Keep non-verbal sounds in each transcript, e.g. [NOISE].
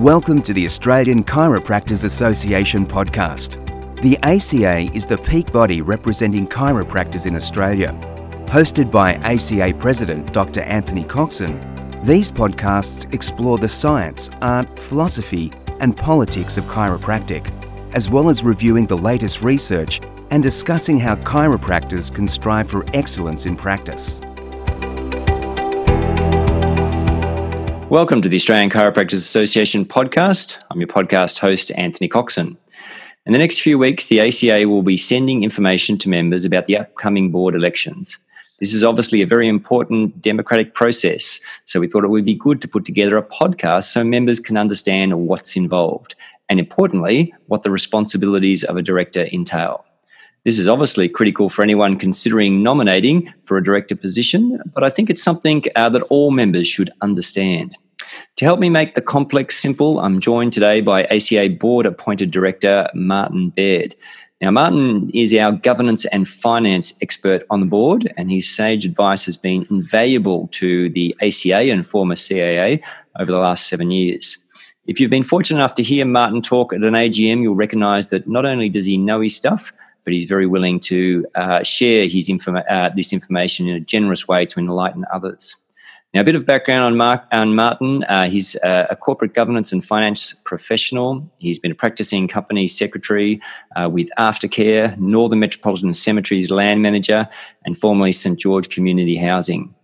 Welcome to the Australian Chiropractors Association podcast. The ACA is the peak body representing chiropractors in Australia. Hosted by ACA President Dr. Anthony Coxon, these podcasts explore the science, art, philosophy, and politics of chiropractic, as well as reviewing the latest research and discussing how chiropractors can strive for excellence in practice. Welcome to the Australian Chiropractors Association podcast. I'm your podcast host, Anthony Coxon. In the next few weeks, the ACA will be sending information to members about the upcoming board elections. This is obviously a very important democratic process, so we thought it would be good to put together a podcast so members can understand what's involved and, importantly, what the responsibilities of a director entail. This is obviously critical for anyone considering nominating for a director position, but I think it's something uh, that all members should understand. To help me make the complex simple, I'm joined today by ACA board appointed director Martin Baird. Now, Martin is our governance and finance expert on the board, and his sage advice has been invaluable to the ACA and former CAA over the last seven years. If you've been fortunate enough to hear Martin talk at an AGM, you'll recognise that not only does he know his stuff, but he's very willing to uh, share his informa- uh, this information in a generous way to enlighten others. Now, a bit of background on, Mark, on Martin. Uh, he's uh, a corporate governance and finance professional. He's been a practicing company secretary uh, with Aftercare, Northern Metropolitan Cemeteries land manager, and formerly St George Community Housing.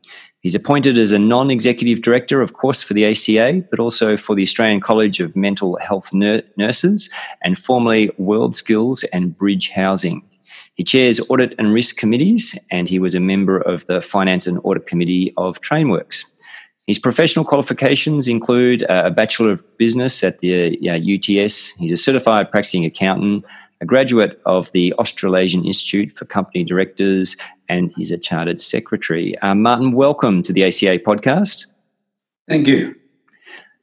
He's appointed as a non executive director, of course, for the ACA, but also for the Australian College of Mental Health Nurses and formerly World Skills and Bridge Housing. He chairs audit and risk committees, and he was a member of the Finance and Audit Committee of Trainworks. His professional qualifications include a Bachelor of Business at the uh, UTS. He's a certified practicing accountant, a graduate of the Australasian Institute for Company Directors, and is a chartered secretary. Uh, Martin, welcome to the ACA podcast. Thank you.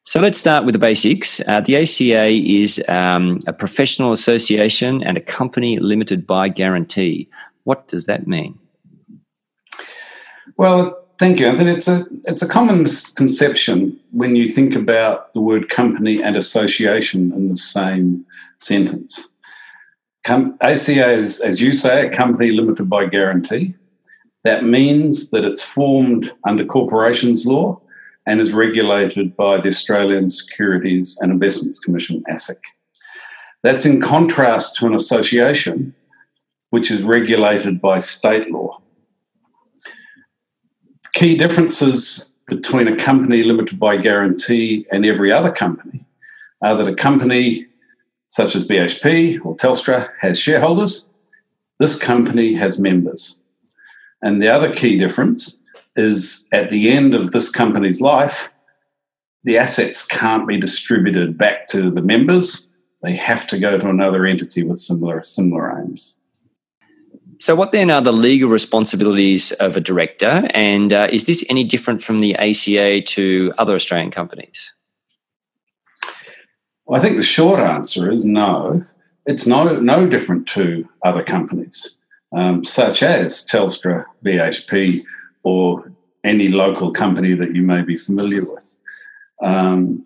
So let's start with the basics. Uh, the ACA is um, a professional association and a company limited by guarantee. What does that mean? Well, thank you, Anthony. It's a it's a common misconception when you think about the word company and association in the same sentence. Com- ACA is, as you say, a company limited by guarantee. That means that it's formed under corporations law and is regulated by the Australian Securities and Investments Commission, ASIC. That's in contrast to an association which is regulated by state law. Key differences between a company limited by guarantee and every other company are that a company such as BHP or Telstra, has shareholders. This company has members. And the other key difference is at the end of this company's life, the assets can't be distributed back to the members. They have to go to another entity with similar similar aims. So, what then are the legal responsibilities of a director, and uh, is this any different from the ACA to other Australian companies? Well, I think the short answer is no. It's no, no different to other companies, um, such as Telstra, BHP, or any local company that you may be familiar with. Um,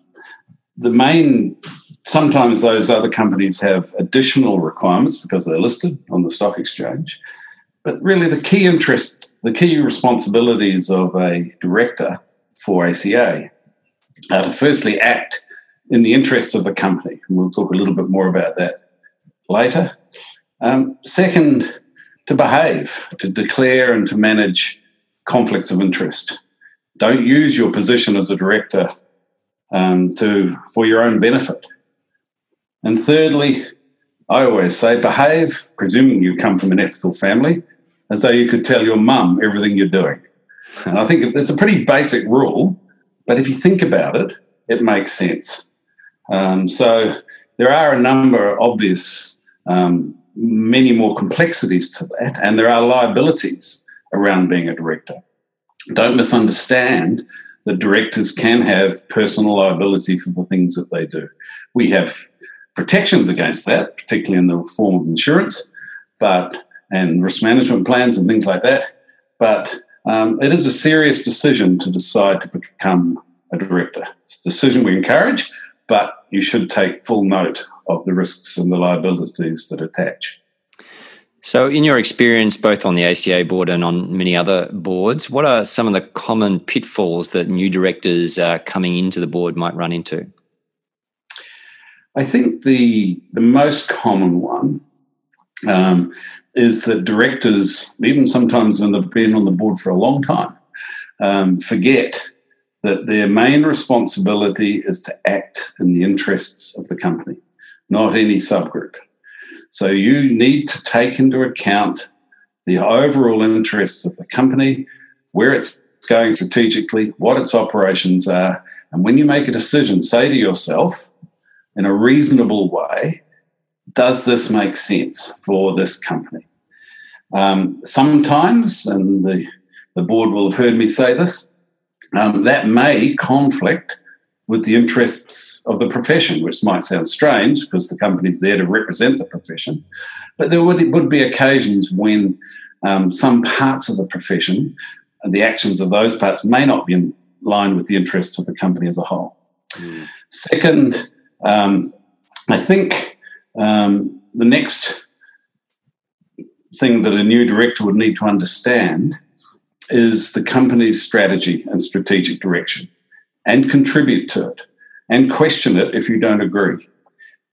the main, sometimes those other companies have additional requirements because they're listed on the stock exchange. But really, the key interest, the key responsibilities of a director for ACA are to firstly act in the interests of the company. And we'll talk a little bit more about that later. Um, second, to behave, to declare and to manage conflicts of interest. Don't use your position as a director um, to for your own benefit. And thirdly, I always say behave, presuming you come from an ethical family, as though you could tell your mum everything you're doing. And I think it's a pretty basic rule, but if you think about it, it makes sense. Um, so there are a number of obvious, um, many more complexities to that, and there are liabilities around being a director. Don't misunderstand that directors can have personal liability for the things that they do. We have protections against that, particularly in the form of insurance, but and risk management plans and things like that. But um, it is a serious decision to decide to become a director. It's a decision we encourage, but you should take full note of the risks and the liabilities that attach. So, in your experience, both on the ACA board and on many other boards, what are some of the common pitfalls that new directors uh, coming into the board might run into? I think the the most common one um, is that directors, even sometimes when they've been on the board for a long time, um, forget that their main responsibility is to act in the interests of the company, not any subgroup. So you need to take into account the overall interests of the company, where it's going strategically, what its operations are. And when you make a decision, say to yourself in a reasonable way, does this make sense for this company? Um, sometimes, and the, the board will have heard me say this, um, that may conflict with the interests of the profession, which might sound strange because the company's there to represent the profession. But there would, would be occasions when um, some parts of the profession and the actions of those parts may not be in line with the interests of the company as a whole. Mm. Second, um, I think um, the next thing that a new director would need to understand is the company's strategy and strategic direction and contribute to it and question it if you don't agree.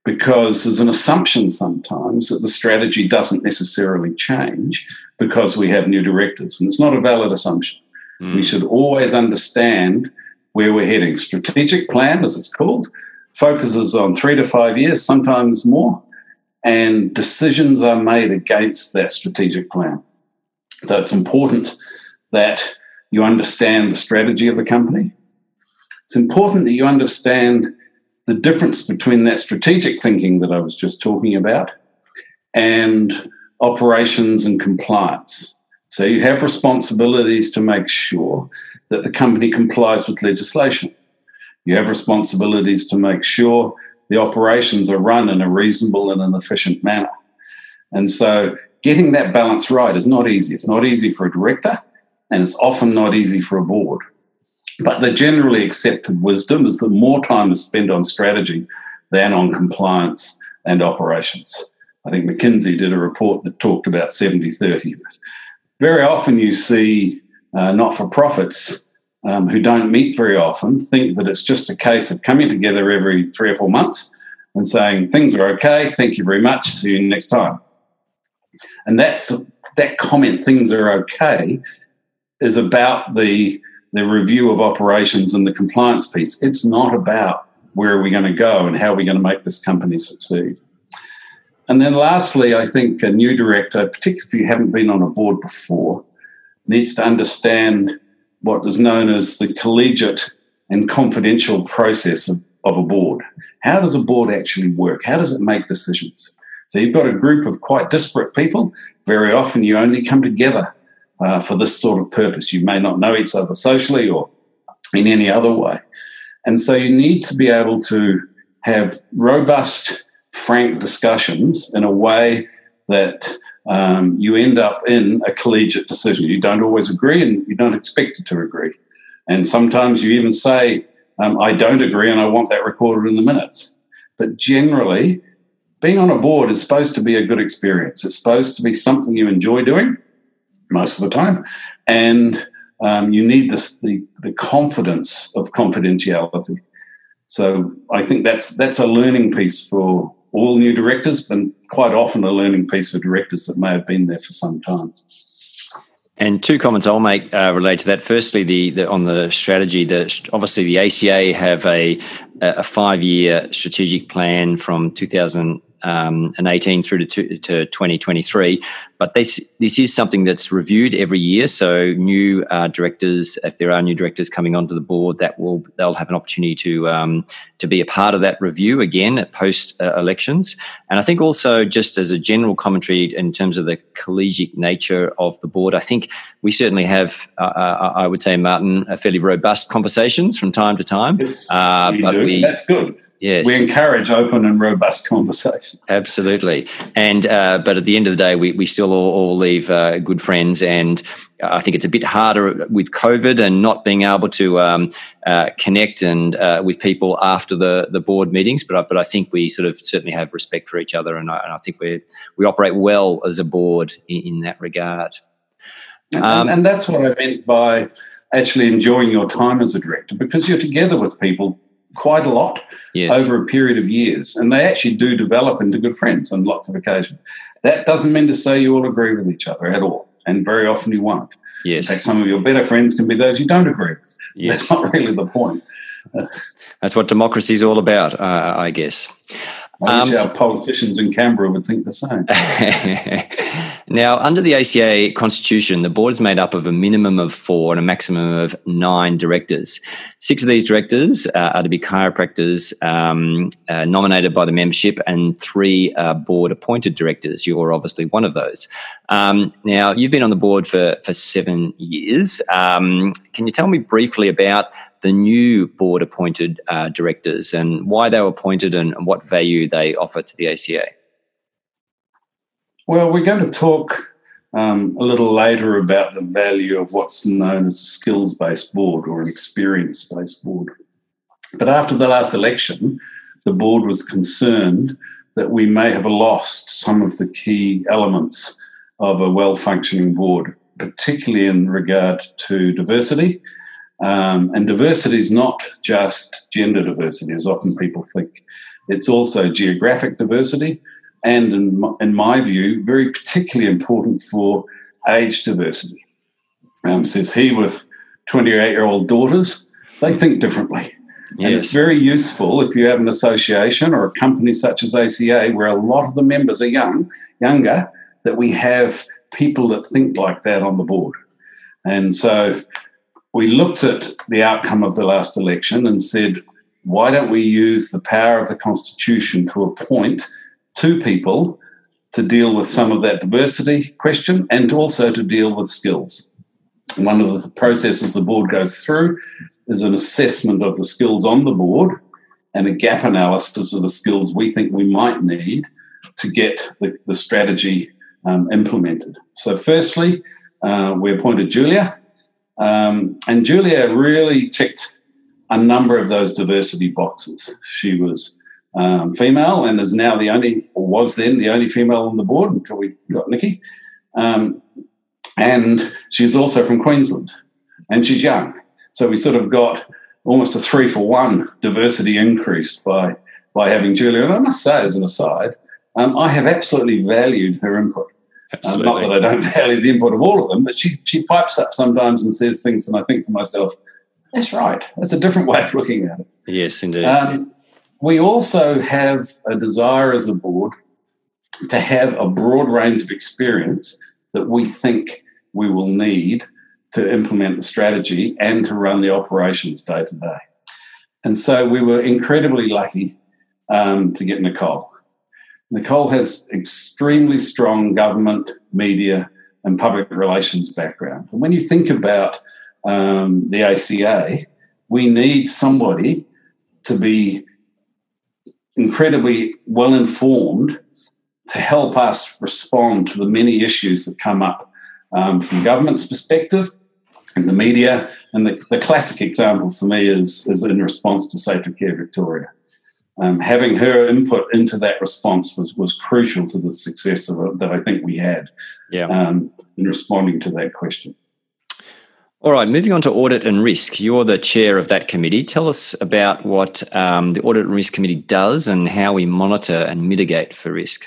Because there's an assumption sometimes that the strategy doesn't necessarily change because we have new directors. And it's not a valid assumption. Mm. We should always understand where we're heading. Strategic plan, as it's called, focuses on three to five years, sometimes more, and decisions are made against that strategic plan. So it's important that you understand the strategy of the company, it's important that you understand the difference between that strategic thinking that I was just talking about and operations and compliance. So you have responsibilities to make sure that the company complies with legislation. You have responsibilities to make sure the operations are run in a reasonable and an efficient manner. And so getting that balance right is not easy. It's not easy for a director, and it's often not easy for a board. But the generally accepted wisdom is that more time is spent on strategy than on compliance and operations. I think McKinsey did a report that talked about 70 30. Very often you see uh, not for profits um, who don't meet very often think that it's just a case of coming together every three or four months and saying, things are okay, thank you very much, see you next time. And that's that comment, things are okay, is about the the review of operations and the compliance piece. It's not about where are we going to go and how are we going to make this company succeed. And then lastly, I think a new director, particularly if you haven't been on a board before, needs to understand what is known as the collegiate and confidential process of, of a board. How does a board actually work? How does it make decisions? So you've got a group of quite disparate people. Very often you only come together uh, for this sort of purpose. You may not know each other socially or in any other way. And so you need to be able to have robust, frank discussions in a way that um, you end up in a collegiate decision. You don't always agree and you don't expect it to agree. And sometimes you even say, um, I don't agree and I want that recorded in the minutes. But generally, being on a board is supposed to be a good experience. It's supposed to be something you enjoy doing most of the time. And um, you need this, the, the confidence of confidentiality. So I think that's that's a learning piece for all new directors, and quite often a learning piece for directors that may have been there for some time. And two comments I'll make uh, related to that. Firstly, the, the, on the strategy, the, obviously the ACA have a a five year strategic plan from 2000 um, and 18 through to, to 2023. But this this is something that's reviewed every year. So new uh, directors, if there are new directors coming onto the board, that will they'll have an opportunity to um, to be a part of that review again at post uh, elections. And I think also just as a general commentary in terms of the collegiate nature of the board, I think we certainly have, uh, uh I would say, Martin, a fairly robust conversations from time to time. Yes, uh, but do. we that's good. Yes. We encourage open and robust conversations. Absolutely. And, uh, but at the end of the day, we, we still all, all leave uh, good friends. And I think it's a bit harder with COVID and not being able to um, uh, connect and uh, with people after the, the board meetings. But I, but I think we sort of certainly have respect for each other, and I, and I think we we operate well as a board in, in that regard. Um, and, and that's what I meant by actually enjoying your time as a director because you're together with people quite a lot yes. over a period of years, and they actually do develop into good friends on lots of occasions. That doesn't mean to say you all agree with each other at all, and very often you won't. Yes. In fact, some of your better friends can be those you don't agree with. Yes. That's not really the point. That's what democracy is all about, uh, I guess. I wish um, our politicians in Canberra would think the same. [LAUGHS] now, under the ACA constitution, the board is made up of a minimum of four and a maximum of nine directors. Six of these directors uh, are to be chiropractors um, uh, nominated by the membership, and three are board appointed directors. You're obviously one of those. Um, now, you've been on the board for, for seven years. Um, can you tell me briefly about the new board appointed uh, directors and why they were appointed and, and what value they offer to the ACA? Well, we're going to talk um, a little later about the value of what's known as a skills based board or an experience based board. But after the last election, the board was concerned that we may have lost some of the key elements of a well functioning board, particularly in regard to diversity um, and diversity is not just gender diversity, as often people think. It's also geographic diversity, and in my, in my view, very particularly important for age diversity. Um, says he with 28 year old daughters, they think differently. Yes. And it's very useful if you have an association or a company such as ACA where a lot of the members are young, younger, that we have people that think like that on the board. And so we looked at the outcome of the last election and said, why don't we use the power of the Constitution to appoint two people to deal with some of that diversity question and also to deal with skills? One of the processes the board goes through is an assessment of the skills on the board and a gap analysis of the skills we think we might need to get the, the strategy um, implemented. So, firstly, uh, we appointed Julia um, and Julia really ticked a number of those diversity boxes. She was um, female and is now the only, or was then the only female on the board until we got Nikki. Um, and she's also from Queensland and she's young. So we sort of got almost a three for one diversity increase by, by having Julia. And I must say, as an aside, um, I have absolutely valued her input. Um, not that I don't [LAUGHS] value the input of all of them, but she, she pipes up sometimes and says things, and I think to myself, that's right. That's a different way of looking at it. Yes, indeed. Um, we also have a desire as a board to have a broad range of experience that we think we will need to implement the strategy and to run the operations day to day. And so we were incredibly lucky um, to get Nicole. Nicole has extremely strong government, media, and public relations background. And when you think about um, the ACA, we need somebody to be incredibly well informed to help us respond to the many issues that come up um, from government's perspective and the media. And the, the classic example for me is, is in response to Safer Care Victoria um, having her input into that response was, was crucial to the success of it, that I think we had yeah. um, in responding to that question. All right, moving on to audit and risk. You're the chair of that committee. Tell us about what um, the Audit and Risk Committee does and how we monitor and mitigate for risk.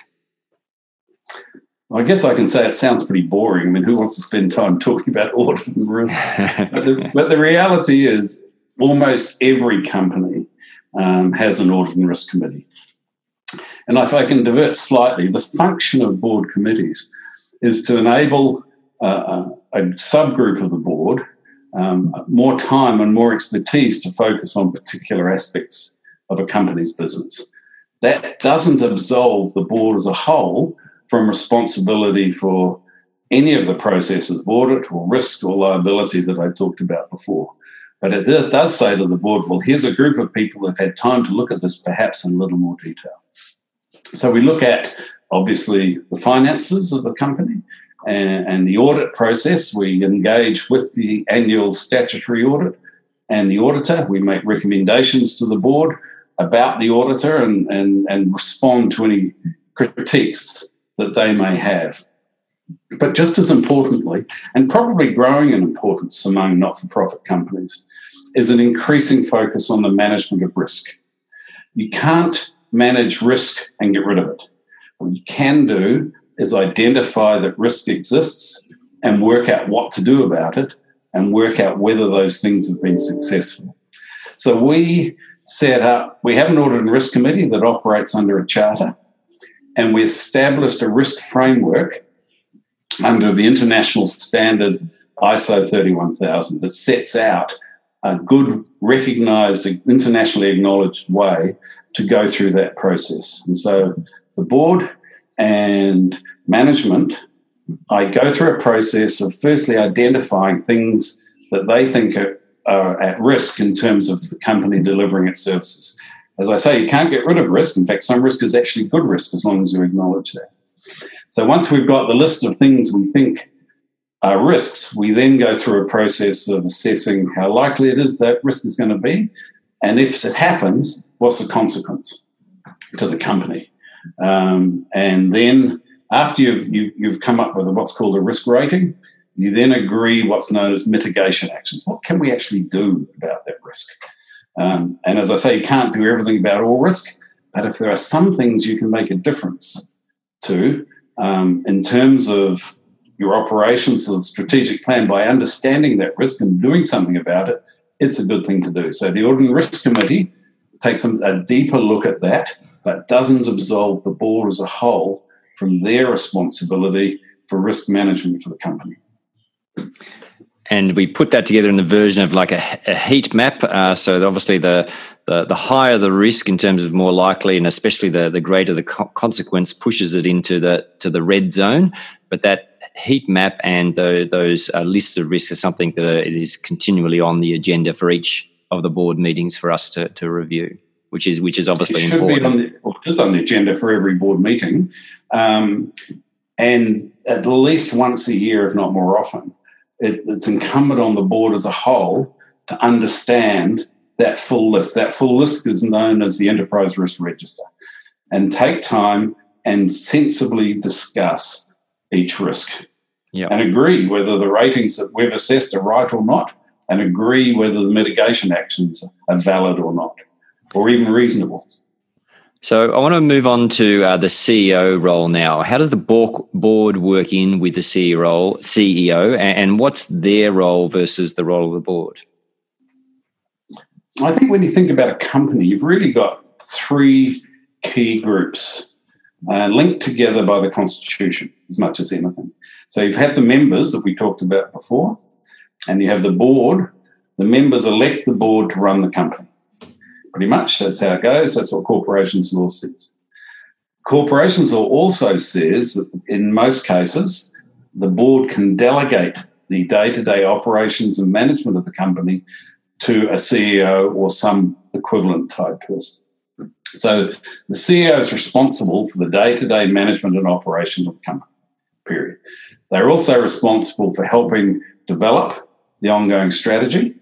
I guess I can say it sounds pretty boring. I mean, who wants to spend time [LAUGHS] talking about audit and risk? but, the, [LAUGHS] but the reality is, almost every company um, has an audit and risk committee. And if I can divert slightly, the function of board committees is to enable uh, a subgroup of the board um, more time and more expertise to focus on particular aspects of a company's business. That doesn't absolve the board as a whole from responsibility for any of the processes of audit or risk or liability that I talked about before. But it does say to the board, well, here's a group of people who've had time to look at this perhaps in a little more detail. So we look at obviously the finances of the company. and, and the audit process. We engage with the annual statutory audit and the auditor. We make recommendations to the board about the auditor and, and, and respond to any critiques that they may have. But just as importantly, and probably growing in importance among not for profit companies, is an increasing focus on the management of risk. You can't manage risk and get rid of it. What you can do is identify that risk exists and work out what to do about it and work out whether those things have been successful. So we set up, we have an audit and risk committee that operates under a charter, and we established a risk framework under the international standard ISO 31000 that sets out a good, recognized, internationally acknowledged way to go through that process. And so the board and management, I go through a process of firstly identifying things that they think are, are at risk in terms of the company delivering its services. As I say, you can't get rid of risk. In fact, some risk is actually good risk as long as you acknowledge that. So once we've got the list of things we think are risks, we then go through a process of assessing how likely it is that risk is going to be. And if it happens, what's the consequence to the company? Um, and then after you've, you, have you have come up with what's called a risk rating, you then agree what's known as mitigation actions. What can we actually do about that risk? Um, and as I say, you can't do everything about all risk, but if there are some things you can make a difference to um, in terms of your operations or the strategic plan by understanding that risk and doing something about it, it's a good thing to do. So the Audit and Risk Committee takes a deeper look at that, but doesn't absolve the board as a whole from their responsibility for risk management for the company and we put that together in the version of like a, a heat map. Uh, so obviously the, the, the higher the risk in terms of more likely, and especially the the greater the co- consequence pushes it into the to the red zone. But that heat map and the, those uh, lists of risks are something that are, is continually on the agenda for each of the board meetings for us to, to review, which is which is obviously it should important. Be on the, well, it is on the agenda for every board meeting, um, and at least once a year, if not more often it, it's incumbent on the board as a whole to understand that full list. That full list is known as the Enterprise Risk Register, and take time and sensibly discuss each risk yep. and agree whether the ratings that we've assessed are right or not, and agree whether the mitigation actions are valid or not, or even reasonable. So I want to move on to uh, the CEO role now. How does the board work in with the CEO role, CEO, and what's their role versus the role of the board? I think when you think about a company, you've really got three key groups uh, linked together by the constitution as much as anything. So you have the members that we talked about before, and you have the board. The members elect the board to run the company pretty much. That's how it goes. That's what corporations law says. Corporations law also says that in most cases, the board can delegate the day to day operations and management of the company to a CEO or some equivalent type person. So the CEO is responsible for the day to day management and operation of the company. They're also responsible for helping develop the ongoing strategy,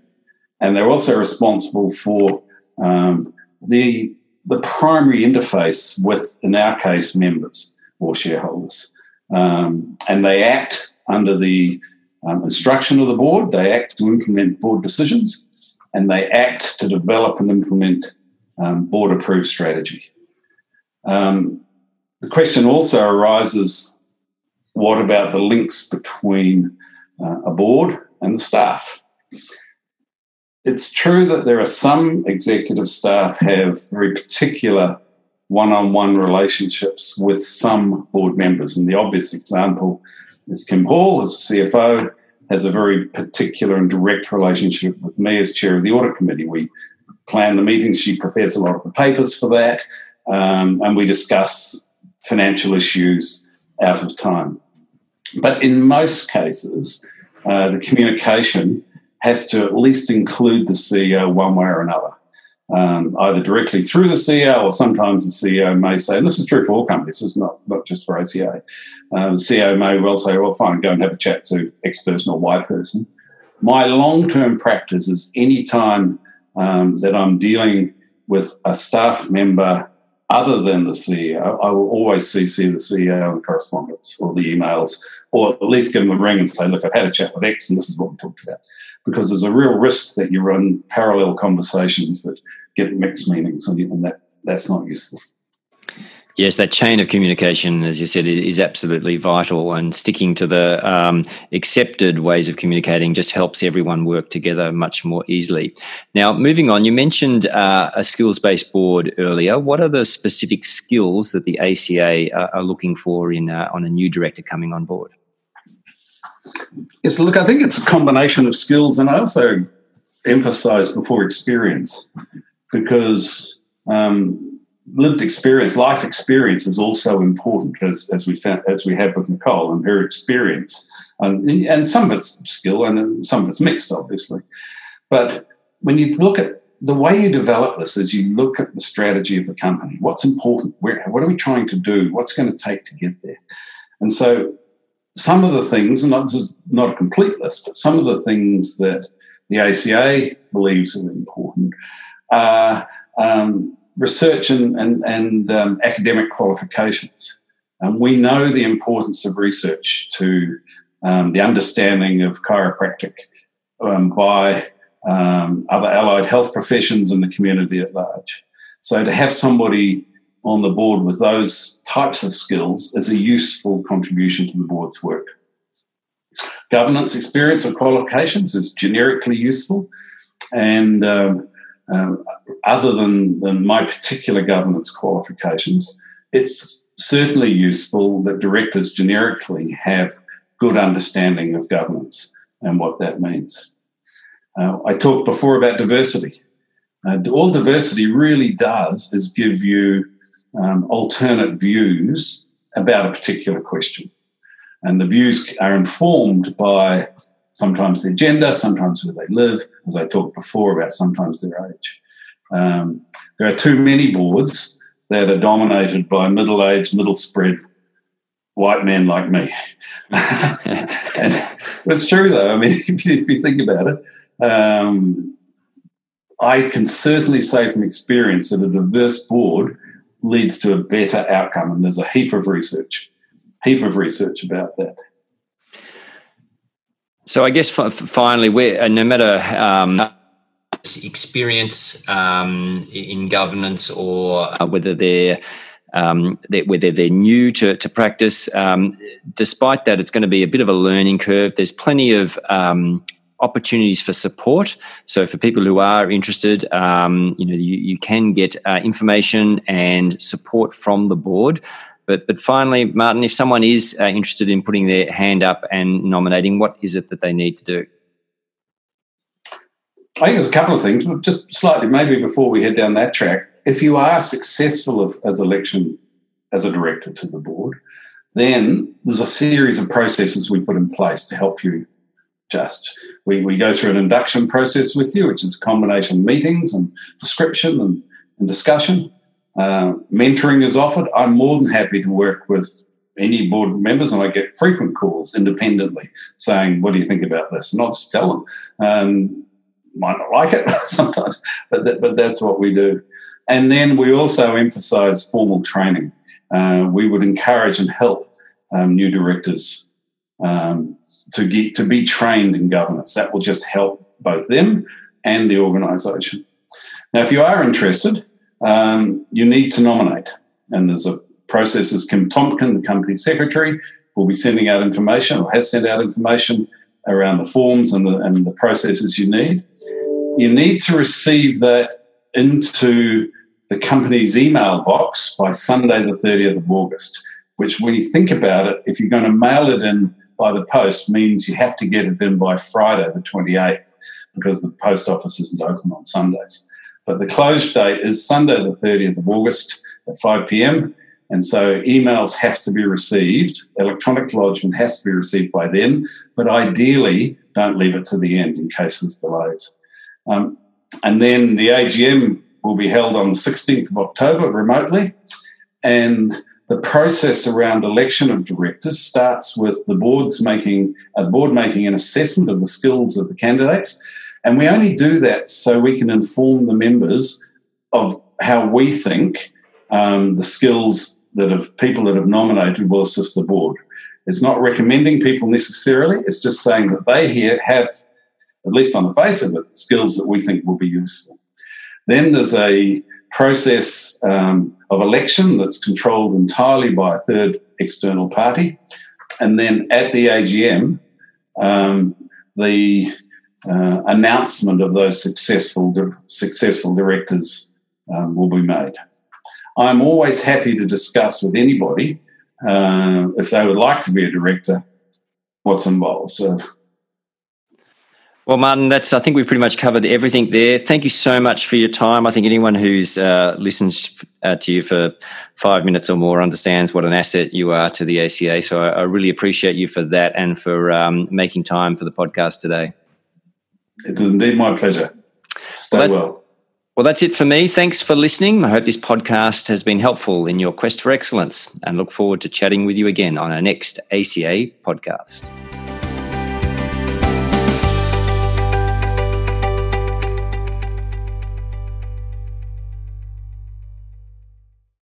and they're also responsible for um, the the primary interface with, in our case, members or shareholders, um, and they act under the um, instruction of the board. They act to implement board decisions, and they act to develop and implement um, board approved strategy. Um, the question also arises: What about the links between uh, a board and the staff? it's true that there are some executive staff have very particular one-on-one relationships with some board members, and the obvious example is Kim Hall, as a CFO, has a very particular and direct relationship with me as chair of the audit committee. We plan the meetings; she prepares a lot of the papers for that, um, and we discuss financial issues out of time. But in most cases, uh, the communication has to at least include the CEO one way or another. um, either directly through the CEO or sometimes the CEO may say, and this is true for all companies, it's not, not just for ACA. Um, CEO may well say, well, fine, go and have a chat to X person or Y person. My long term practice is any time um, that I'm dealing with a staff member other than the CEO, I will always CC the CEO and the correspondence or the emails, or at least give them a ring and say, look, I've had a chat with X and this is what we talked about. Because there's a real risk that you run parallel conversations that get mixed meanings, and that, that's not useful. Yes, that chain of communication, as you said, is absolutely vital, and sticking to the um, accepted ways of communicating just helps everyone work together much more easily. Now, moving on, you mentioned uh, a skills based board earlier. What are the specific skills that the ACA are, are looking for in uh, on a new director coming on board? Yes, look, I think it's a combination of skills, and I also emphasise before experience because. Um, lived experience, life experience is also important, as, as we found, as we have with Nicole and her experience, and, and some of it's skill and some of it's mixed, obviously. But when you look at the way you develop this, is you look at the strategy of the company. What's important? Where, what are we trying to do? What's going to take to get there? And so, some of the things, and this is not a complete list, but some of the things that the ACA believes are important are um, research and, and, and um, academic qualifications. Um, we know the importance of research to um, the understanding of chiropractic um, by um, other allied health professions and the community at large. So to have somebody on the board with those types of skills is a useful contribution to the board's work. Governance experience or qualifications is generically useful, and um, um, other than, than my particular governance qualifications, it's certainly useful that directors generically have good understanding of governance and what that means. Uh, I talked before about diversity. Uh, all diversity really does is give you um, alternate views about a particular question. And the views are informed by sometimes their gender, sometimes where they live, as I talked before about sometimes their age. Um, there are too many boards that are dominated by middle aged, middle spread white men like me. [LAUGHS] and it's true, though. I mean, [LAUGHS] if you think about it, um, I can certainly say from experience that a diverse board leads to a better outcome. And there's a heap of research, heap of research about that. So I guess f- finally, no matter um, experience um, in governance or uh, whether they're um, they, whether they're new to, to practice. Um, despite that, it's going to be a bit of a learning curve. There's plenty of um, opportunities for support. So for people who are interested, um, you know, you, you can get uh, information and support from the board. But but finally, Martin, if someone is uh, interested in putting their hand up and nominating, what is it that they need to do? I think there's a couple of things, but just slightly maybe before we head down that track. If you are successful of, as election as a director to the board, then there's a series of processes we put in place to help you just. We, we go through an induction process with you, which is a combination of meetings and description and, and discussion. Uh, mentoring is offered. I'm more than happy to work with any board members, and I get frequent calls independently saying, "What do you think about this?" And I'll just tell them. Um, might not like it [LAUGHS] sometimes, but that, but that's what we do. And then we also emphasise formal training. Uh, we would encourage and help um, new directors um, to get to be trained in governance. That will just help both them and the organisation. Now, if you are interested, um, you need to nominate. And there's a process as Kim Tompkin, the company secretary, will be sending out information or has sent out information around the forms and the, and the processes you need. You need to receive that into the company's email box by Sunday, the 30th of August, which, when you think about it, if you're going to mail it in by the post, means you have to get it in by Friday, the 28th, because the post office isn't open on Sundays. But the close date is Sunday, the 30th of August at 5 p.m. And so emails have to be received, electronic lodgement has to be received by then, but ideally don't leave it to the end in case there's delays. Um, and then the AGM will be held on the 16th of October remotely. And the process around election of directors starts with the board's making a board making an assessment of the skills of the candidates. And we only do that so we can inform the members of how we think um, the skills that have people that have nominated will assist the board. It's not recommending people necessarily. It's just saying that they here have, at least on the face of it, skills that we think will be useful. Then there's a process um, of election that's controlled entirely by a third external party. And then at the AGM, um, the uh, announcement of those successful successful directors um, will be made. I'm always happy to discuss with anybody uh, if they would like to be a director what's involved. So. Well, Martin, that's. I think we've pretty much covered everything there. Thank you so much for your time. I think anyone who's uh, listens uh, to you for five minutes or more understands what an asset you are to the ACA. So I, I really appreciate you for that and for um, making time for the podcast today. It is indeed my pleasure. Stay well. well. Well, that's it for me. Thanks for listening. I hope this podcast has been helpful in your quest for excellence and look forward to chatting with you again on our next ACA podcast.